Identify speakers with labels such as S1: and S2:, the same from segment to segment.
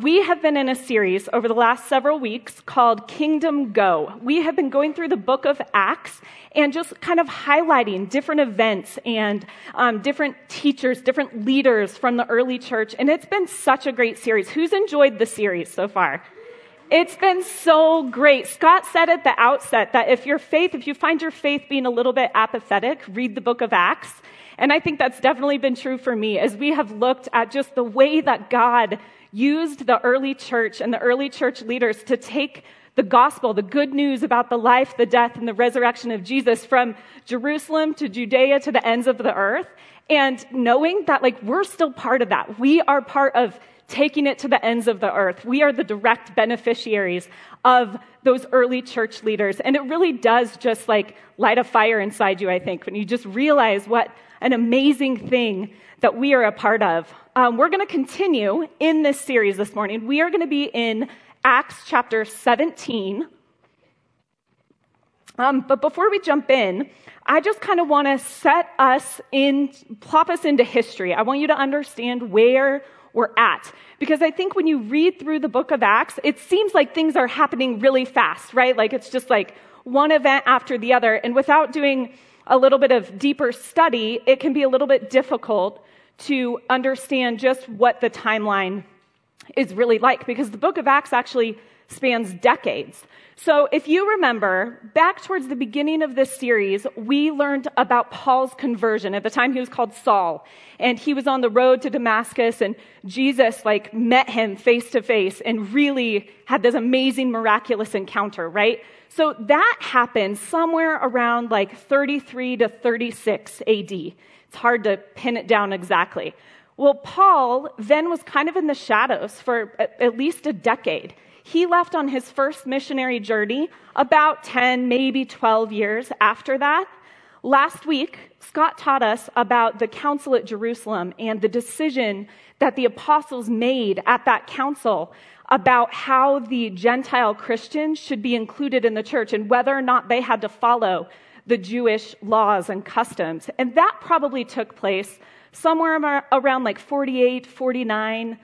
S1: We have been in a series over the last several weeks called Kingdom Go. We have been going through the book of Acts and just kind of highlighting different events and um, different teachers, different leaders from the early church. And it's been such a great series. Who's enjoyed the series so far? It's been so great. Scott said at the outset that if your faith, if you find your faith being a little bit apathetic, read the book of Acts. And I think that's definitely been true for me as we have looked at just the way that God used the early church and the early church leaders to take the gospel, the good news about the life, the death, and the resurrection of Jesus from Jerusalem to Judea to the ends of the earth. And knowing that, like, we're still part of that. We are part of taking it to the ends of the earth. We are the direct beneficiaries of those early church leaders. And it really does just like light a fire inside you, I think, when you just realize what an amazing thing that we are a part of. Um, we're going to continue in this series this morning. We are going to be in Acts chapter 17. Um, but before we jump in, I just kind of want to set us in, plop us into history. I want you to understand where we're at. Because I think when you read through the book of Acts, it seems like things are happening really fast, right? Like it's just like one event after the other. And without doing a little bit of deeper study, it can be a little bit difficult to understand just what the timeline is really like because the book of Acts actually spans decades. So, if you remember, back towards the beginning of this series, we learned about Paul's conversion. At the time, he was called Saul, and he was on the road to Damascus, and Jesus, like, met him face to face and really had this amazing, miraculous encounter, right? So, that happened somewhere around like 33 to 36 AD. It's hard to pin it down exactly. Well, Paul then was kind of in the shadows for at least a decade. He left on his first missionary journey about 10, maybe 12 years after that. Last week, Scott taught us about the council at Jerusalem and the decision that the apostles made at that council about how the Gentile Christians should be included in the church and whether or not they had to follow the Jewish laws and customs. And that probably took place somewhere around like 48, 49,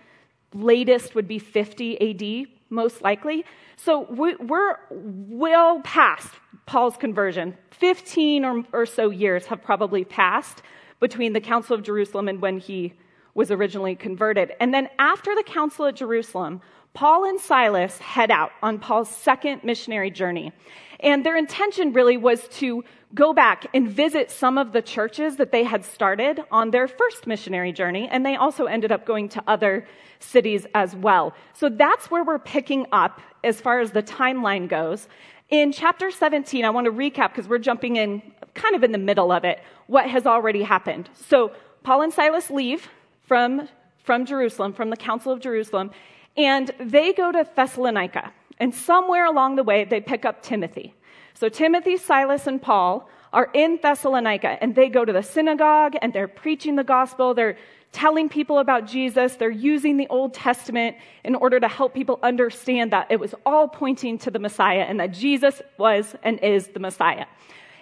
S1: latest would be 50 AD most likely. So we're well past Paul's conversion. 15 or, so years have probably passed between the Council of Jerusalem and when he was originally converted. And then after the Council at Jerusalem, Paul and Silas head out on Paul's second missionary journey. And their intention really was to go back and visit some of the churches that they had started on their first missionary journey. And they also ended up going to other cities as well. So that's where we're picking up as far as the timeline goes. In chapter 17, I want to recap because we're jumping in kind of in the middle of it, what has already happened. So Paul and Silas leave from, from Jerusalem, from the Council of Jerusalem, and they go to Thessalonica. And somewhere along the way, they pick up Timothy. So Timothy, Silas, and Paul are in Thessalonica, and they go to the synagogue and they're preaching the gospel. They're telling people about Jesus. They're using the Old Testament in order to help people understand that it was all pointing to the Messiah and that Jesus was and is the Messiah.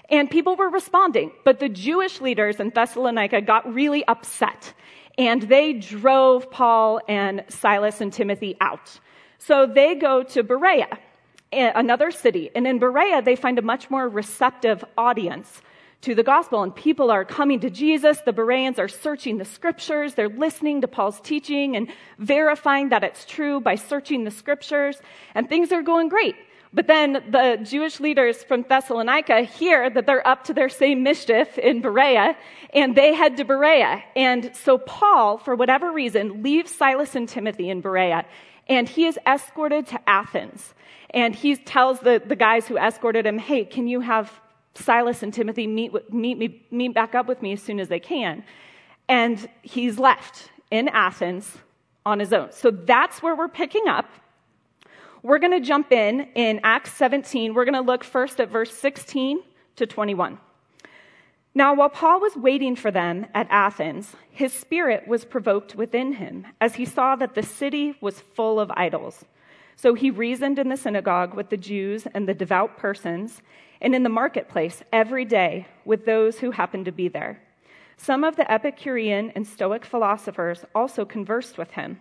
S1: And people were responding, but the Jewish leaders in Thessalonica got really upset and they drove Paul and Silas and Timothy out. So they go to Berea, another city, and in Berea they find a much more receptive audience to the gospel, and people are coming to Jesus. The Bereans are searching the scriptures. They're listening to Paul's teaching and verifying that it's true by searching the scriptures, and things are going great. But then the Jewish leaders from Thessalonica hear that they're up to their same mischief in Berea, and they head to Berea. And so Paul, for whatever reason, leaves Silas and Timothy in Berea, and he is escorted to Athens. And he tells the, the guys who escorted him, hey, can you have Silas and Timothy meet, meet, me, meet back up with me as soon as they can. And he's left in Athens on his own. So that's where we're picking up. We're going to jump in in Acts 17. We're going to look first at verse 16 to 21. Now, while Paul was waiting for them at Athens, his spirit was provoked within him as he saw that the city was full of idols. So he reasoned in the synagogue with the Jews and the devout persons and in the marketplace every day with those who happened to be there. Some of the Epicurean and Stoic philosophers also conversed with him.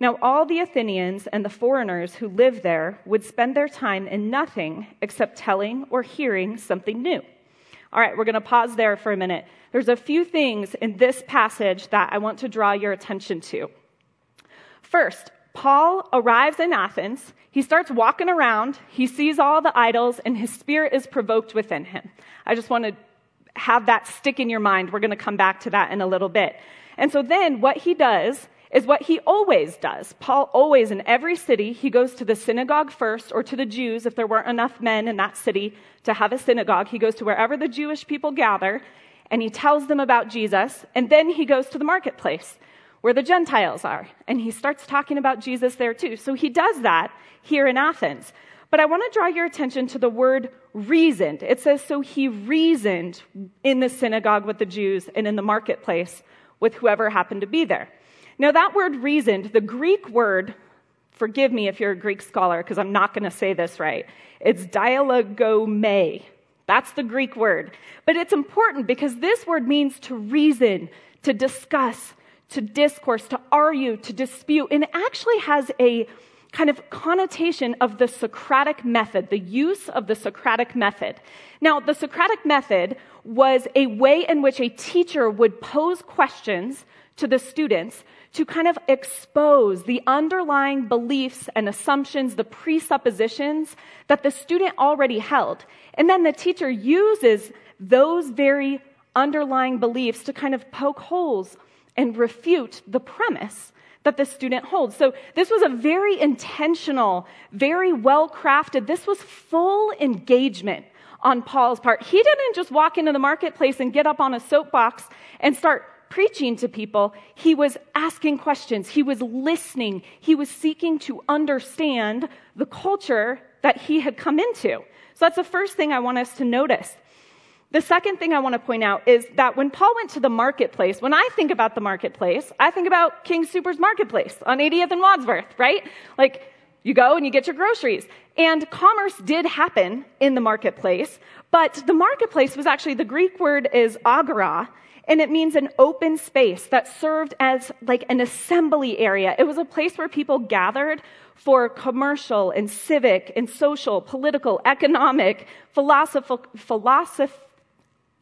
S1: Now, all the Athenians and the foreigners who lived there would spend their time in nothing except telling or hearing something new. All right, we're going to pause there for a minute. There's a few things in this passage that I want to draw your attention to. First, Paul arrives in Athens. He starts walking around. He sees all the idols, and his spirit is provoked within him. I just want to have that stick in your mind. We're going to come back to that in a little bit. And so then what he does is what he always does. Paul always, in every city, he goes to the synagogue first or to the Jews if there weren't enough men in that city to have a synagogue. He goes to wherever the Jewish people gather and he tells them about Jesus. And then he goes to the marketplace where the Gentiles are and he starts talking about Jesus there too. So he does that here in Athens. But I want to draw your attention to the word reasoned. It says, So he reasoned in the synagogue with the Jews and in the marketplace with whoever happened to be there. Now, that word reasoned, the Greek word, forgive me if you're a Greek scholar, because I'm not going to say this right, it's dialogomai. That's the Greek word. But it's important because this word means to reason, to discuss, to discourse, to argue, to dispute, and it actually has a kind of connotation of the Socratic method, the use of the Socratic method. Now, the Socratic method was a way in which a teacher would pose questions to the students to kind of expose the underlying beliefs and assumptions, the presuppositions that the student already held. And then the teacher uses those very underlying beliefs to kind of poke holes and refute the premise that the student holds. So this was a very intentional, very well crafted, this was full engagement on Paul's part. He didn't just walk into the marketplace and get up on a soapbox and start preaching to people, he was asking questions, he was listening, he was seeking to understand the culture that he had come into. So that's the first thing I want us to notice. The second thing I want to point out is that when Paul went to the marketplace, when I think about the marketplace, I think about King Soopers Marketplace on 80th and Wadsworth, right? Like, you go and you get your groceries. And commerce did happen in the marketplace, but the marketplace was actually, the Greek word is agora, and it means an open space that served as like an assembly area. It was a place where people gathered for commercial and civic and social, political, economic, philosophical, philosoph,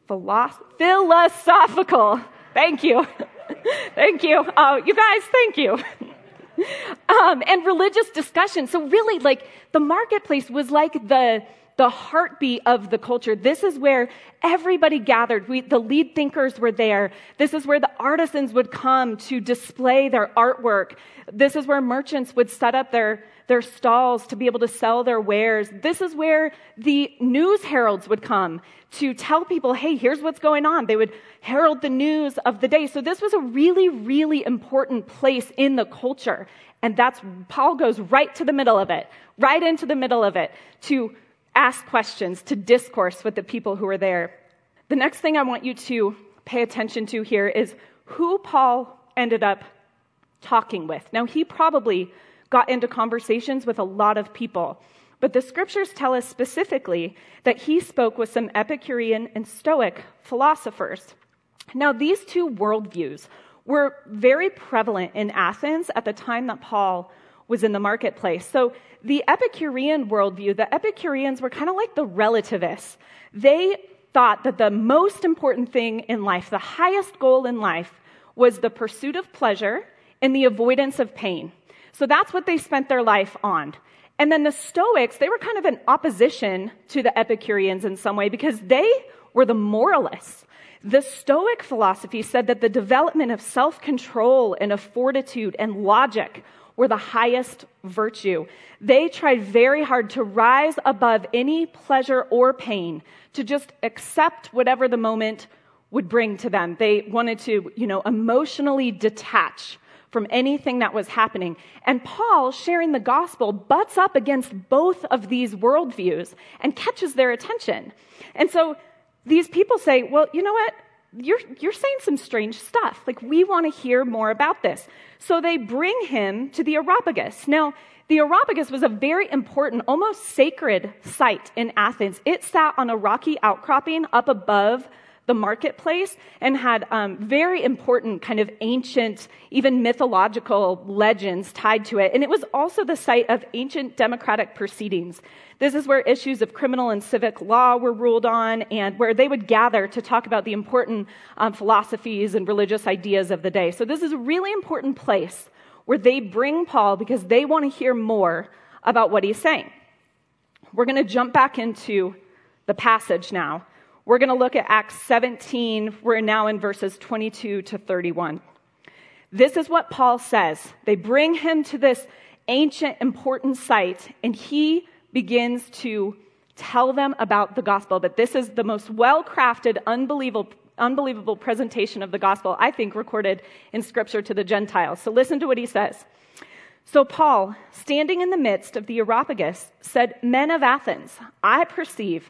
S1: philosoph, philosophical. Thank you. thank you. Uh, you guys, thank you. um, and religious discussion. So really, like the marketplace was like the the heartbeat of the culture. This is where everybody gathered. We, the lead thinkers were there. This is where the artisans would come to display their artwork. This is where merchants would set up their, their stalls to be able to sell their wares. This is where the news heralds would come to tell people, hey, here's what's going on. They would herald the news of the day. So this was a really, really important place in the culture. And that's, Paul goes right to the middle of it, right into the middle of it to ask questions, to discourse with the people who are there. The next thing I want you to pay attention to here is who Paul ended up talking with. Now, he probably got into conversations with a lot of people, but the scriptures tell us specifically that he spoke with some Epicurean and Stoic philosophers. Now, these two worldviews were very prevalent in Athens at the time that Paul was in the marketplace. So the Epicurean worldview, the Epicureans were kind of like the relativists. They thought that the most important thing in life, the highest goal in life, was the pursuit of pleasure and the avoidance of pain. So that's what they spent their life on. And then the Stoics, they were kind of in opposition to the Epicureans in some way because they were the moralists. The Stoic philosophy said that the development of self control and of fortitude and logic were the highest virtue. They tried very hard to rise above any pleasure or pain, to just accept whatever the moment would bring to them. They wanted to, you know, emotionally detach from anything that was happening. And Paul, sharing the gospel, butts up against both of these worldviews and catches their attention. And so these people say, well, you know what? You're, you're saying some strange stuff. Like, we want to hear more about this. So they bring him to the Areopagus. Now, the Areopagus was a very important, almost sacred site in Athens. It sat on a rocky outcropping up above the marketplace and had um, very important kind of ancient, even mythological legends tied to it. And it was also the site of ancient democratic proceedings. This is where issues of criminal and civic law were ruled on and where they would gather to talk about the important um, philosophies and religious ideas of the day. So this is a really important place where they bring Paul because they want to hear more about what he's saying. We're going to jump back into the passage now. We're going to look at Acts 17. We're now in verses 22 to 31. This is what Paul says. They bring him to this ancient, important site, and he begins to tell them about the gospel. But this is the most well crafted, unbelievable, unbelievable presentation of the gospel, I think, recorded in scripture to the Gentiles. So listen to what he says. So Paul, standing in the midst of the Areopagus, said, Men of Athens, I perceive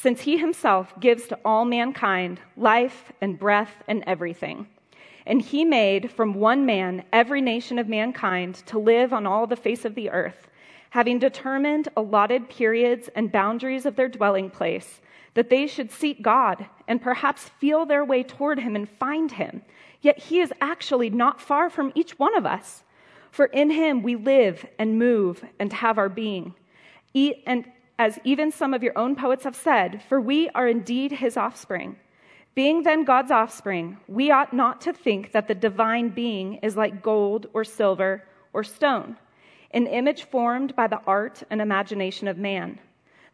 S1: since he himself gives to all mankind life and breath and everything. And he made from one man every nation of mankind to live on all the face of the earth, having determined allotted periods and boundaries of their dwelling place that they should seek God and perhaps feel their way toward Him and find Him. Yet He is actually not far from each one of us. For in Him we live and move and have our being. Eat and as even some of your own poets have said, for we are indeed His offspring. Being then God's offspring, we ought not to think that the divine being is like gold or silver or stone, an image formed by the art and imagination of man.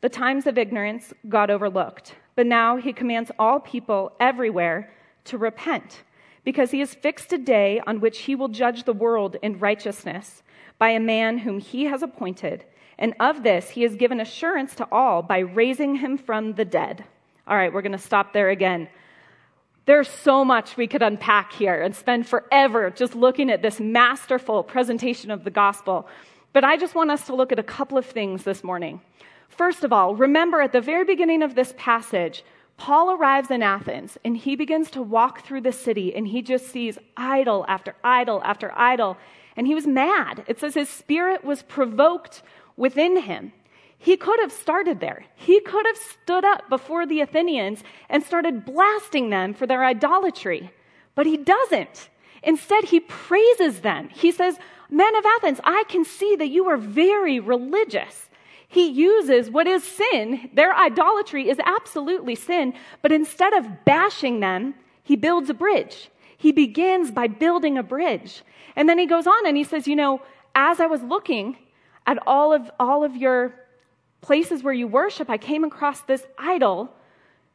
S1: The times of ignorance God overlooked, but now he commands all people everywhere to repent, because he has fixed a day on which he will judge the world in righteousness by a man whom he has appointed. And of this he has given assurance to all by raising him from the dead. All right, we're going to stop there again. There's so much we could unpack here and spend forever just looking at this masterful presentation of the gospel. But I just want us to look at a couple of things this morning. First of all, remember at the very beginning of this passage, Paul arrives in Athens and he begins to walk through the city and he just sees idol after idol after idol. And he was mad. It says his spirit was provoked within him. He could have started there. He could have stood up before the Athenians and started blasting them for their idolatry. But he doesn't. Instead, he praises them. He says, Men of Athens, I can see that you are very religious he uses what is sin. Their idolatry is absolutely sin, but instead of bashing them, he builds a bridge. He begins by building a bridge. And then he goes on and he says, You know, as I was looking at all of, all of your places where you worship, I came across this idol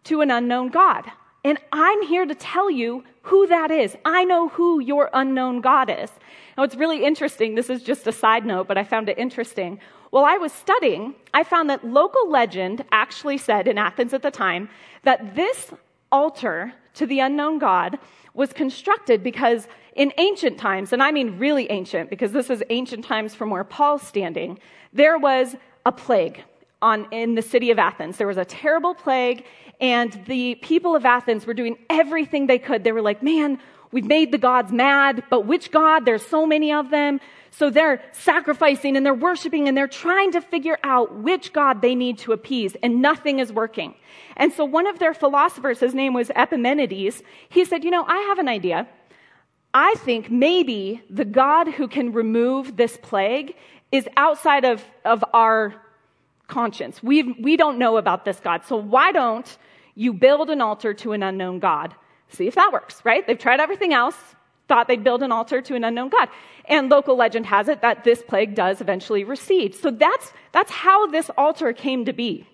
S1: to an unknown God. And I'm here to tell you who that is. I know who your unknown God is. Now, it's really interesting. This is just a side note, but I found it interesting. While I was studying, I found that local legend actually said in Athens at the time that this altar to the unknown God was constructed because in ancient times, and I mean really ancient, because this is ancient times from where Paul's standing, there was a plague on, in the city of Athens. There was a terrible plague, and the people of Athens were doing everything they could. They were like, man, we've made the gods mad, but which God? There's so many of them. So they're sacrificing and they're worshiping and they're trying to figure out which God they need to appease, and nothing is working. And so one of their philosophers, his name was Epimenides, he said, You know, I have an idea. I think maybe the God who can remove this plague is outside of, of our conscience. we we don't know about this God. So why don't you build an altar to an unknown God? See if that works, right? They've tried everything else. Thought they'd build an altar to an unknown God. And local legend has it that this plague does eventually recede. So that's, that's how this altar came to be.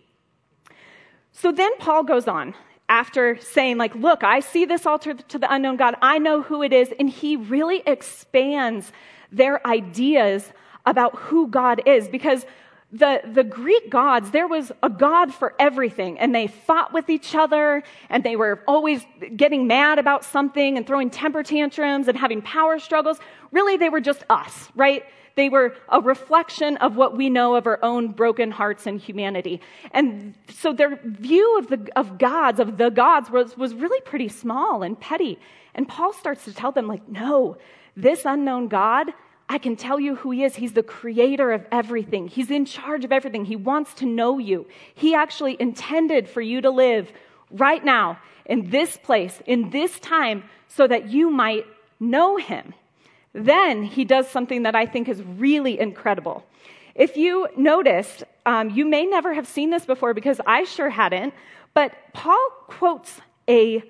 S1: So then Paul goes on after saying, like, look, I see this altar to the unknown God. I know who it is. And he really expands their ideas about who God is because the, the Greek gods, there was a God for everything, and they fought with each other, and they were always getting mad about something and throwing temper tantrums and having power struggles. Really, they were just us, right? They were a reflection of what we know of our own broken hearts and humanity. And so their view of, the, of gods, of the gods, was, was really pretty small and petty. And Paul starts to tell them, like, no, this unknown God, I can tell you who he is. He's the creator of everything. He's in charge of everything. He wants to know you. He actually intended for you to live right now in this place, in this time, so that you might know him. Then he does something that I think is really incredible. If you noticed, um, you may never have seen this before because I sure hadn't, but Paul quotes a,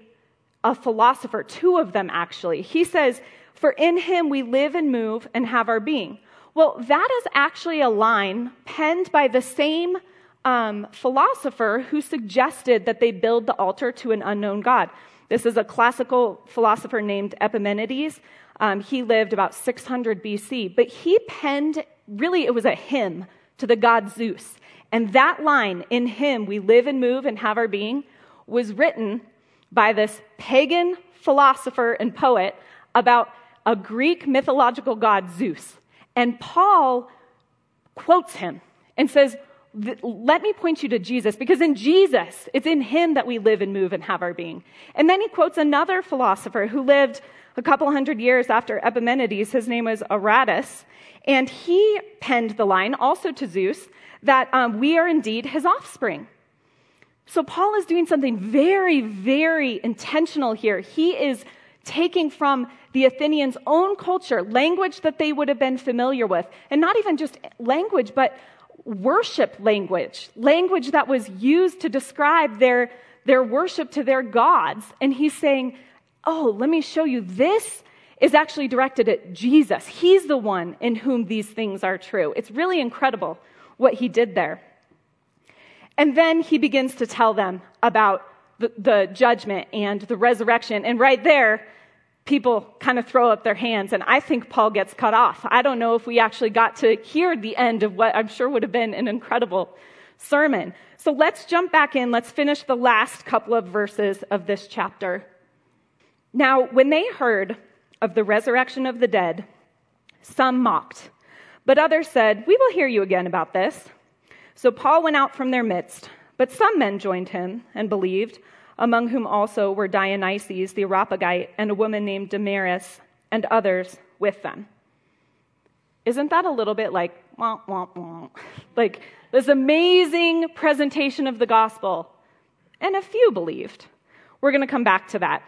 S1: a philosopher, two of them actually. He says, for in him we live and move and have our being. Well, that is actually a line penned by the same um, philosopher who suggested that they build the altar to an unknown God. This is a classical philosopher named Epimenides. Um, he lived about 600 BC, but he penned, really, it was a hymn to the god Zeus. And that line, in him we live and move and have our being, was written by this pagan philosopher and poet about a Greek mythological god, Zeus. And Paul quotes him and says, let me point you to Jesus, because in Jesus, it's in him that we live and move and have our being. And then he quotes another philosopher who lived a couple hundred years after Epimenides. His name was Aratus. And he penned the line also to Zeus that um, we are indeed his offspring. So Paul is doing something very, very intentional here. He is taking from the Athenians' own culture, language that they would have been familiar with, and not even just language, but worship language, language that was used to describe their, their worship to their gods. And he's saying, Oh, let me show you this is actually directed at Jesus. He's the one in whom these things are true. It's really incredible what he did there. And then he begins to tell them about the, the judgment and the resurrection. And right there, people kind of throw up their hands, and I think Paul gets cut off. I don't know if we actually got to hear the end of what I'm sure would have been an incredible sermon. So let's jump back in. Let's finish the last couple of verses of this chapter. Now, when they heard of the resurrection of the dead, some mocked, but others said, We will hear you again about this. So Paul went out from their midst, but some men joined him and believed among whom also were Dionysius the Areopagite and a woman named Damaris and others with them. Isn't that a little bit like, like this amazing presentation of the gospel? And a few believed. We're going to come back to that.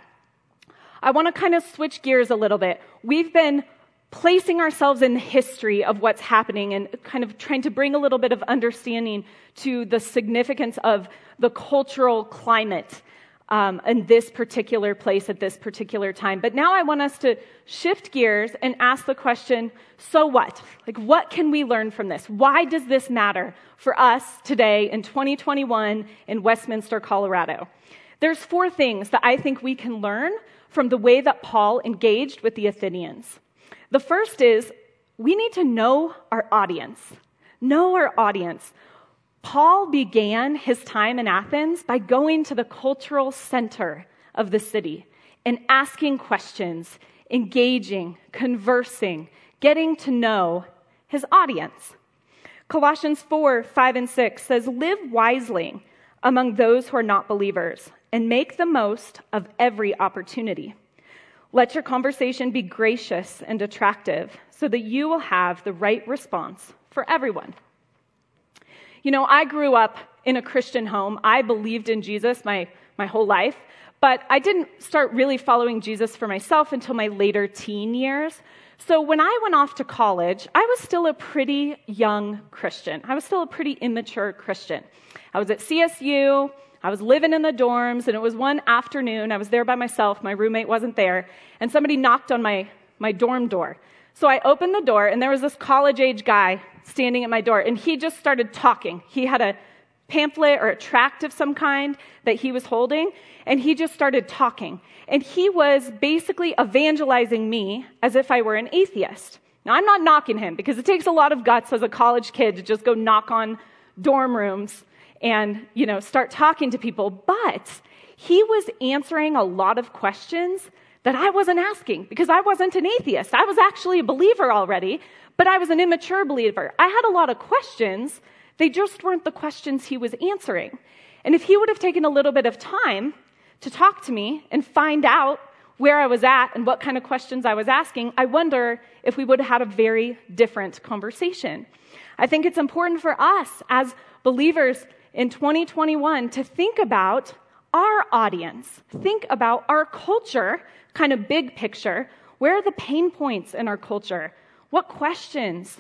S1: I want to kind of switch gears a little bit. We've been placing ourselves in the history of what's happening and kind of trying to bring a little bit of understanding to the significance of the cultural climate um, in this particular place at this particular time. But now I want us to shift gears and ask the question so what? Like, what can we learn from this? Why does this matter for us today in 2021 in Westminster, Colorado? There's four things that I think we can learn from the way that Paul engaged with the Athenians. The first is we need to know our audience. Know our audience. Paul began his time in Athens by going to the cultural center of the city and asking questions, engaging, conversing, getting to know his audience. Colossians 4 5 and 6 says, Live wisely among those who are not believers and make the most of every opportunity. Let your conversation be gracious and attractive so that you will have the right response for everyone. You know, I grew up in a Christian home. I believed in Jesus my, my whole life, but I didn't start really following Jesus for myself until my later teen years. So when I went off to college, I was still a pretty young Christian. I was still a pretty immature Christian. I was at CSU. I was living in the dorms, and it was one afternoon. I was there by myself. My roommate wasn't there. And somebody knocked on my, my dorm door. So I opened the door, and there was this college age guy standing at my door, and he just started talking. He had a pamphlet or a tract of some kind that he was holding, and he just started talking. And he was basically evangelizing me as if I were an atheist. Now, I'm not knocking him because it takes a lot of guts as a college kid to just go knock on dorm rooms and, you know, start talking to people. But he was answering a lot of questions that I wasn't asking because I wasn't an atheist. I was actually a believer already, but I was an immature believer. I had a lot of questions. They just weren't the questions he was answering. And if he would have taken a little bit of time to talk to me and find out where I was at and what kind of questions I was asking, I wonder if we would have had a very different conversation. I think it's important for us as believers in 2021 to think about our audience, think about our culture, kind of big picture. Where are the pain points in our culture? What questions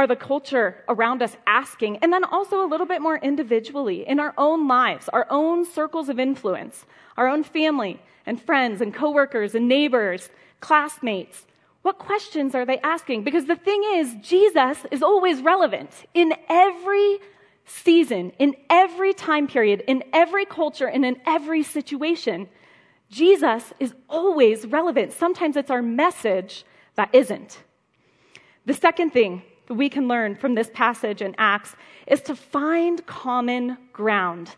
S1: are the culture around us asking? And then also a little bit more individually in our own lives, our own circles of influence, our own family and friends and coworkers and neighbors, classmates. What questions are they asking? Because the thing is, Jesus is always relevant in every season, in every time period, in every culture, and in every situation. Jesus is always relevant. Sometimes it's our message that isn't. The second thing that we can learn from this passage in Acts is to find common ground.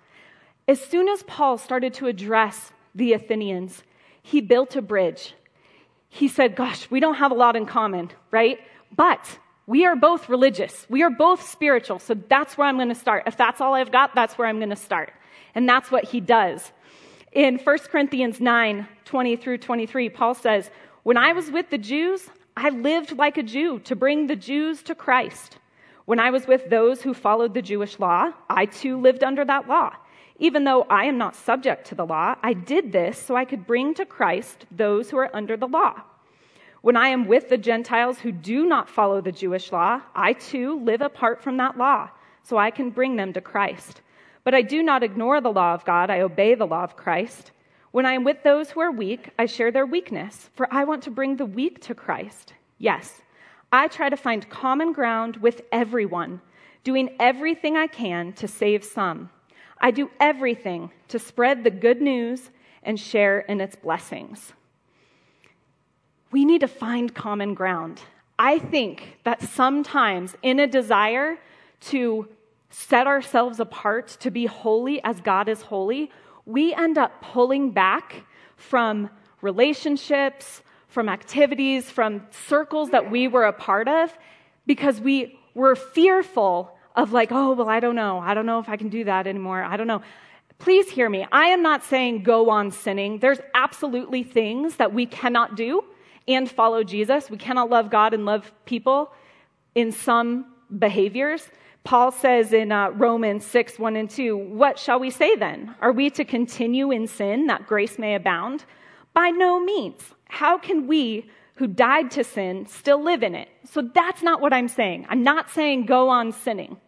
S1: As soon as Paul started to address the Athenians, he built a bridge. He said, Gosh, we don't have a lot in common, right? But we are both religious. We are both spiritual. So that's where I'm going to start. If that's all I've got, that's where I'm going to start. And that's what he does. In 1 Corinthians 9 20 through 23, Paul says, When I was with the Jews, I lived like a Jew to bring the Jews to Christ. When I was with those who followed the Jewish law, I too lived under that law. Even though I am not subject to the law, I did this so I could bring to Christ those who are under the law. When I am with the Gentiles who do not follow the Jewish law, I too live apart from that law, so I can bring them to Christ. But I do not ignore the law of God, I obey the law of Christ. When I am with those who are weak, I share their weakness, for I want to bring the weak to Christ. Yes, I try to find common ground with everyone, doing everything I can to save some. I do everything to spread the good news and share in its blessings we need to find common ground. I think that sometimes, in a desire to set ourselves apart, to be holy as God is holy, we end up pulling back from relationships, from activities, from circles that we were a part of because we were fearful of, like, oh, well, I don't know. I don't know if I can do that anymore. I don't know. Please hear me. I am not saying go on sinning. There's absolutely things that we cannot do and follow Jesus. We cannot love God and love people in some behaviors. Paul says in uh, Romans 6 1 and 2, What shall we say then? Are we to continue in sin that grace may abound? By no means. How can we who died to sin still live in it? So that's not what I'm saying. I'm not saying go on sinning.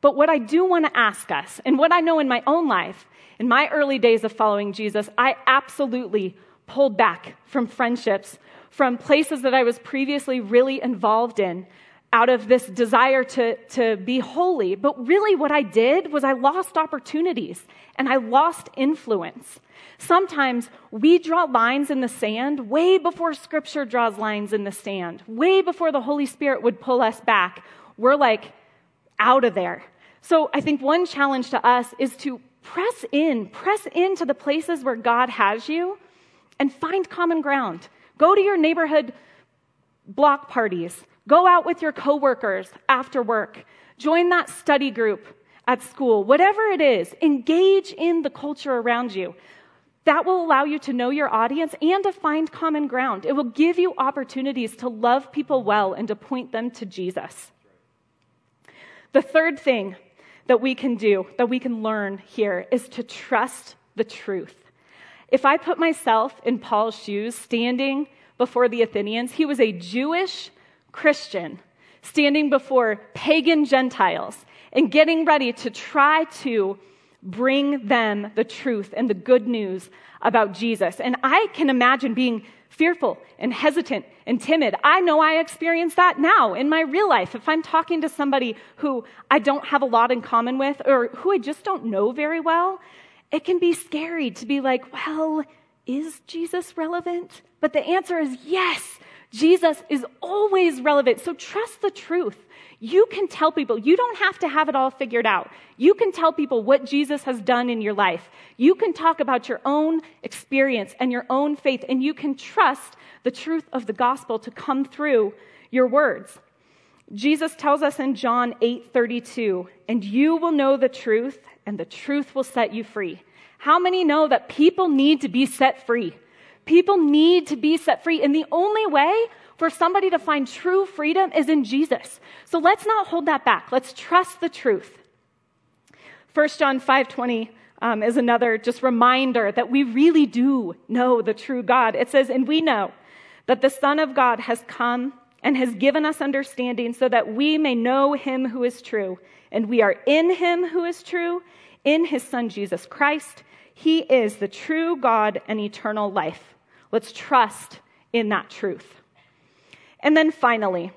S1: But what I do want to ask us, and what I know in my own life, in my early days of following Jesus, I absolutely pulled back from friendships from places that I was previously really involved in out of this desire to, to be holy. But really, what I did was I lost opportunities and I lost influence. Sometimes we draw lines in the sand way before Scripture draws lines in the sand, way before the Holy Spirit would pull us back. We're like out of there. So I think one challenge to us is to press in, press into the places where God has you and find common ground. Go to your neighborhood block parties. Go out with your coworkers after work. Join that study group at school. Whatever it is, engage in the culture around you. That will allow you to know your audience and to find common ground. It will give you opportunities to love people well and to point them to Jesus. The third thing that we can do, that we can learn here, is to trust the truth. If I put myself in Paul's shoes, standing before the Athenians, he was a Jewish Christian standing before pagan Gentiles and getting ready to try to bring them the truth and the good news about Jesus. And I can imagine being fearful and hesitant and timid. I know I experience that now in my real life. If I'm talking to somebody who I don't have a lot in common with or who I just don't know very well, it can be scary to be like, well, is Jesus relevant? But the answer is yes. Jesus is always relevant. So trust the truth. You can tell people, you don't have to have it all figured out. You can tell people what Jesus has done in your life. You can talk about your own experience and your own faith, and you can trust the truth of the gospel to come through your words. Jesus tells us in John 8 32, and you will know the truth, and the truth will set you free. How many know that people need to be set free? People need to be set free. And the only way for somebody to find true freedom is in Jesus. So let's not hold that back. Let's trust the truth. 1 John 5:20 um, is another just reminder that we really do know the true God. It says, "And we know that the Son of God has come and has given us understanding so that we may know him who is true. And we are in him who is true, in his Son Jesus Christ. He is the true God and eternal life. Let's trust in that truth. And then finally,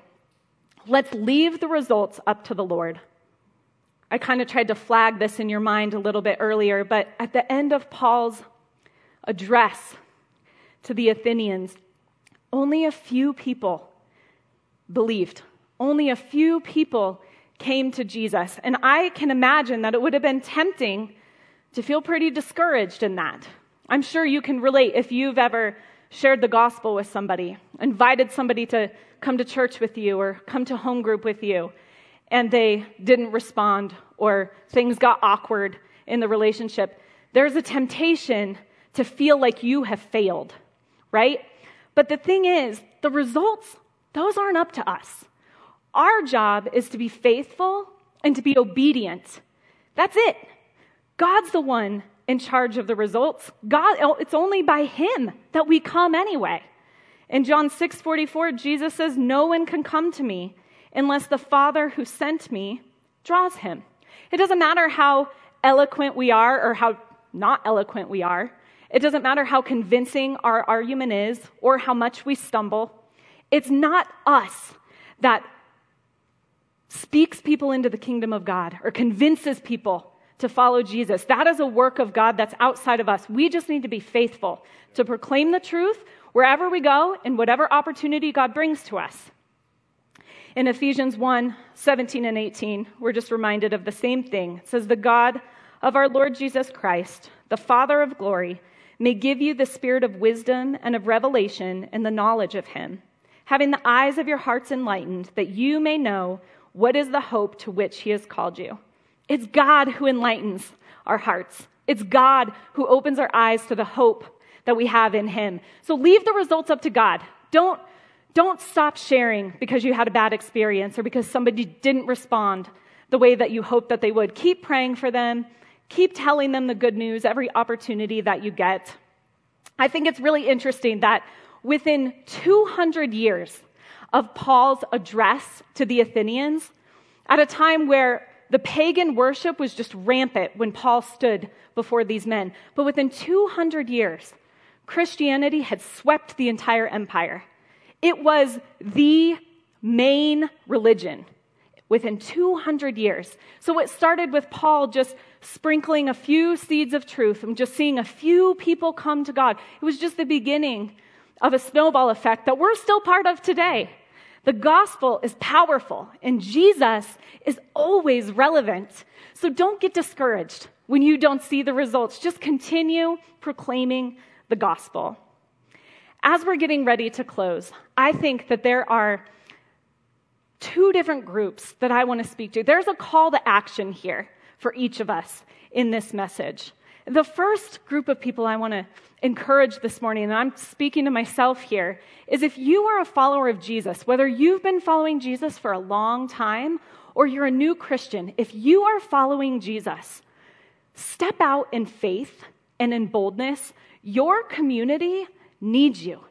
S1: let's leave the results up to the Lord. I kind of tried to flag this in your mind a little bit earlier, but at the end of Paul's address to the Athenians, only a few people believed. Only a few people came to Jesus. And I can imagine that it would have been tempting to feel pretty discouraged in that. I'm sure you can relate if you've ever shared the gospel with somebody, invited somebody to come to church with you or come to home group with you, and they didn't respond or things got awkward in the relationship, there's a temptation to feel like you have failed, right? But the thing is, the results, those aren't up to us. Our job is to be faithful and to be obedient. That's it. God's the one in charge of the results. God, it's only by him that we come anyway. In John 6 44, Jesus says, No one can come to me unless the Father who sent me draws him. It doesn't matter how eloquent we are or how not eloquent we are. It doesn't matter how convincing our argument is or how much we stumble. It's not us that speaks people into the kingdom of God or convinces people to follow Jesus. That is a work of God that's outside of us. We just need to be faithful to proclaim the truth wherever we go and whatever opportunity God brings to us. In Ephesians 1 17 and 18, we're just reminded of the same thing. It says, The God of our Lord Jesus Christ, the Father of glory, may give you the spirit of wisdom and of revelation and the knowledge of him, having the eyes of your hearts enlightened, that you may know what is the hope to which he has called you it's God who enlightens our hearts. It's God who opens our eyes to the hope that we have in Him. So leave the results up to God. Don't, don't stop sharing because you had a bad experience or because somebody didn't respond the way that you hoped that they would. Keep praying for them. Keep telling them the good news every opportunity that you get. I think it's really interesting that within 200 years of Paul's address to the Athenians, at a time where the pagan worship was just rampant when Paul stood before these men. But within 200 years, Christianity had swept the entire empire. It was the main religion within 200 years. So it started with Paul just sprinkling a few seeds of truth and just seeing a few people come to God. It was just the beginning of a snowball effect that we're still part of today. The gospel is powerful and Jesus is always relevant. So don't get discouraged when you don't see the results. Just continue proclaiming the gospel. As we're getting ready to close, I think that there are two different groups that I want to speak to. There's a call to action here for each of us in this message. The first group of people I want to encourage this morning, and I'm speaking to myself here, is if you are a follower of Jesus, whether you've been following Jesus for a long time or you're a new Christian, if you are following Jesus, step out in faith and in boldness. Your community needs you.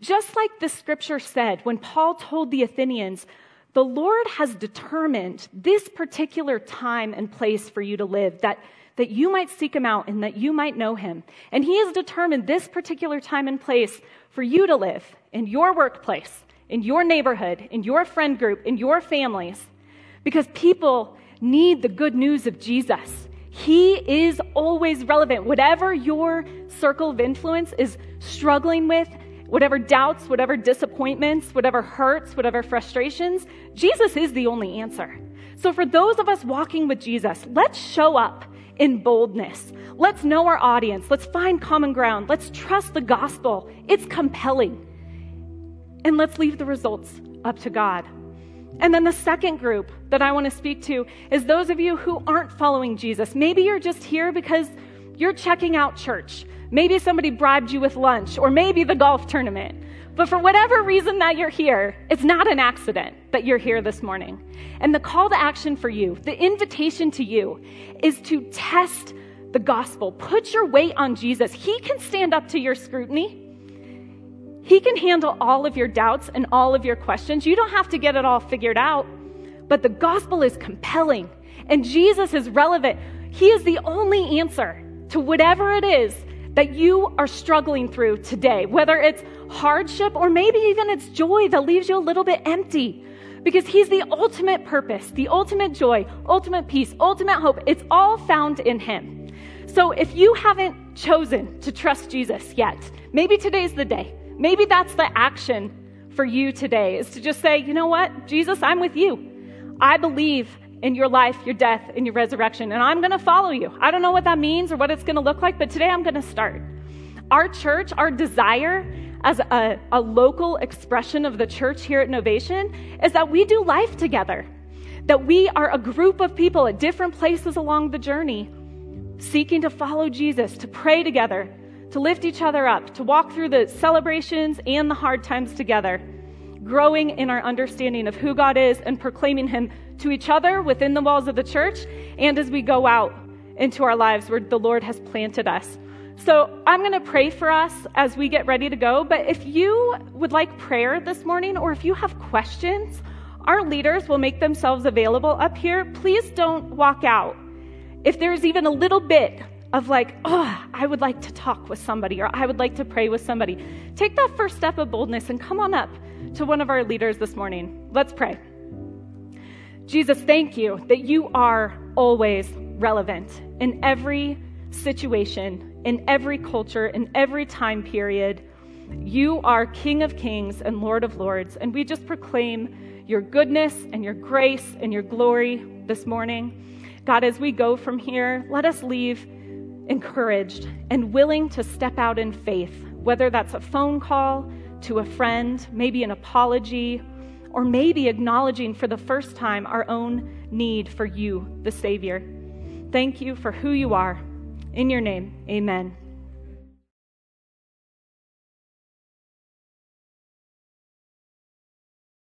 S1: Just like the scripture said when Paul told the Athenians, the Lord has determined this particular time and place for you to live, that that you might seek him out and that you might know him. And he has determined this particular time and place for you to live in your workplace, in your neighborhood, in your friend group, in your families, because people need the good news of Jesus. He is always relevant. Whatever your circle of influence is struggling with, whatever doubts, whatever disappointments, whatever hurts, whatever frustrations, Jesus is the only answer. So, for those of us walking with Jesus, let's show up in boldness. Let's know our audience. Let's find common ground. Let's trust the gospel. It's compelling. And let's leave the results up to God. And then the second group that I want to speak to is those of you who aren't following Jesus. Maybe you're just here because you're checking out church. Maybe somebody bribed you with lunch, or maybe the golf tournament. But for whatever reason that you're here, it's not an accident that you're here this morning. And the call to action for you, the invitation to you, is to test the gospel. Put your weight on Jesus. He can stand up to your scrutiny. He can handle all of your doubts and all of your questions. You don't have to get it all figured out. But the gospel is compelling, and Jesus is relevant. He is the only answer to whatever it is that you are struggling through today, whether it's hardship or maybe even it's joy that leaves you a little bit empty. Because he's the ultimate purpose, the ultimate joy, ultimate peace, ultimate hope. It's all found in him. So if you haven't chosen to trust Jesus yet, maybe today's the day. Maybe that's the action for you today is to just say, you know what, Jesus, I'm with you. I believe in your life, your death, and your resurrection, and I'm going to follow you. I don't know what that means or what it's going to look like, but today I'm going to start. Our church, our desire as a, a local expression of the church here at Novation is that we do life together, that we are a group of people at different places along the journey seeking to follow Jesus, to pray together, to lift each other up, to walk through the celebrations and the hard times together, growing in our understanding of who God is and proclaiming Him to each other within the walls of the church and as we go out into our lives where the Lord has planted us. So I'm going to pray for us as we get ready to go. But if you would like prayer this morning or if you have questions, our leaders will make themselves available up here. Please don't walk out. If there's even a little bit of like, oh, I would like to talk with somebody or I would like to pray with somebody. Take that first step of boldness and come on up to one of our leaders this morning. Let's pray. Jesus, thank you that you are always relevant in every situation, in every culture, in every time period. You are King of kings and Lord of lords, and we just proclaim your goodness and your grace and your glory this morning. God, as we go from here, let us leave encouraged and willing to step out in faith, whether that's a phone call to a friend, maybe an apology, or maybe acknowledging for the first time our own need for you, the Savior. Thank you for who you are. In your name, amen.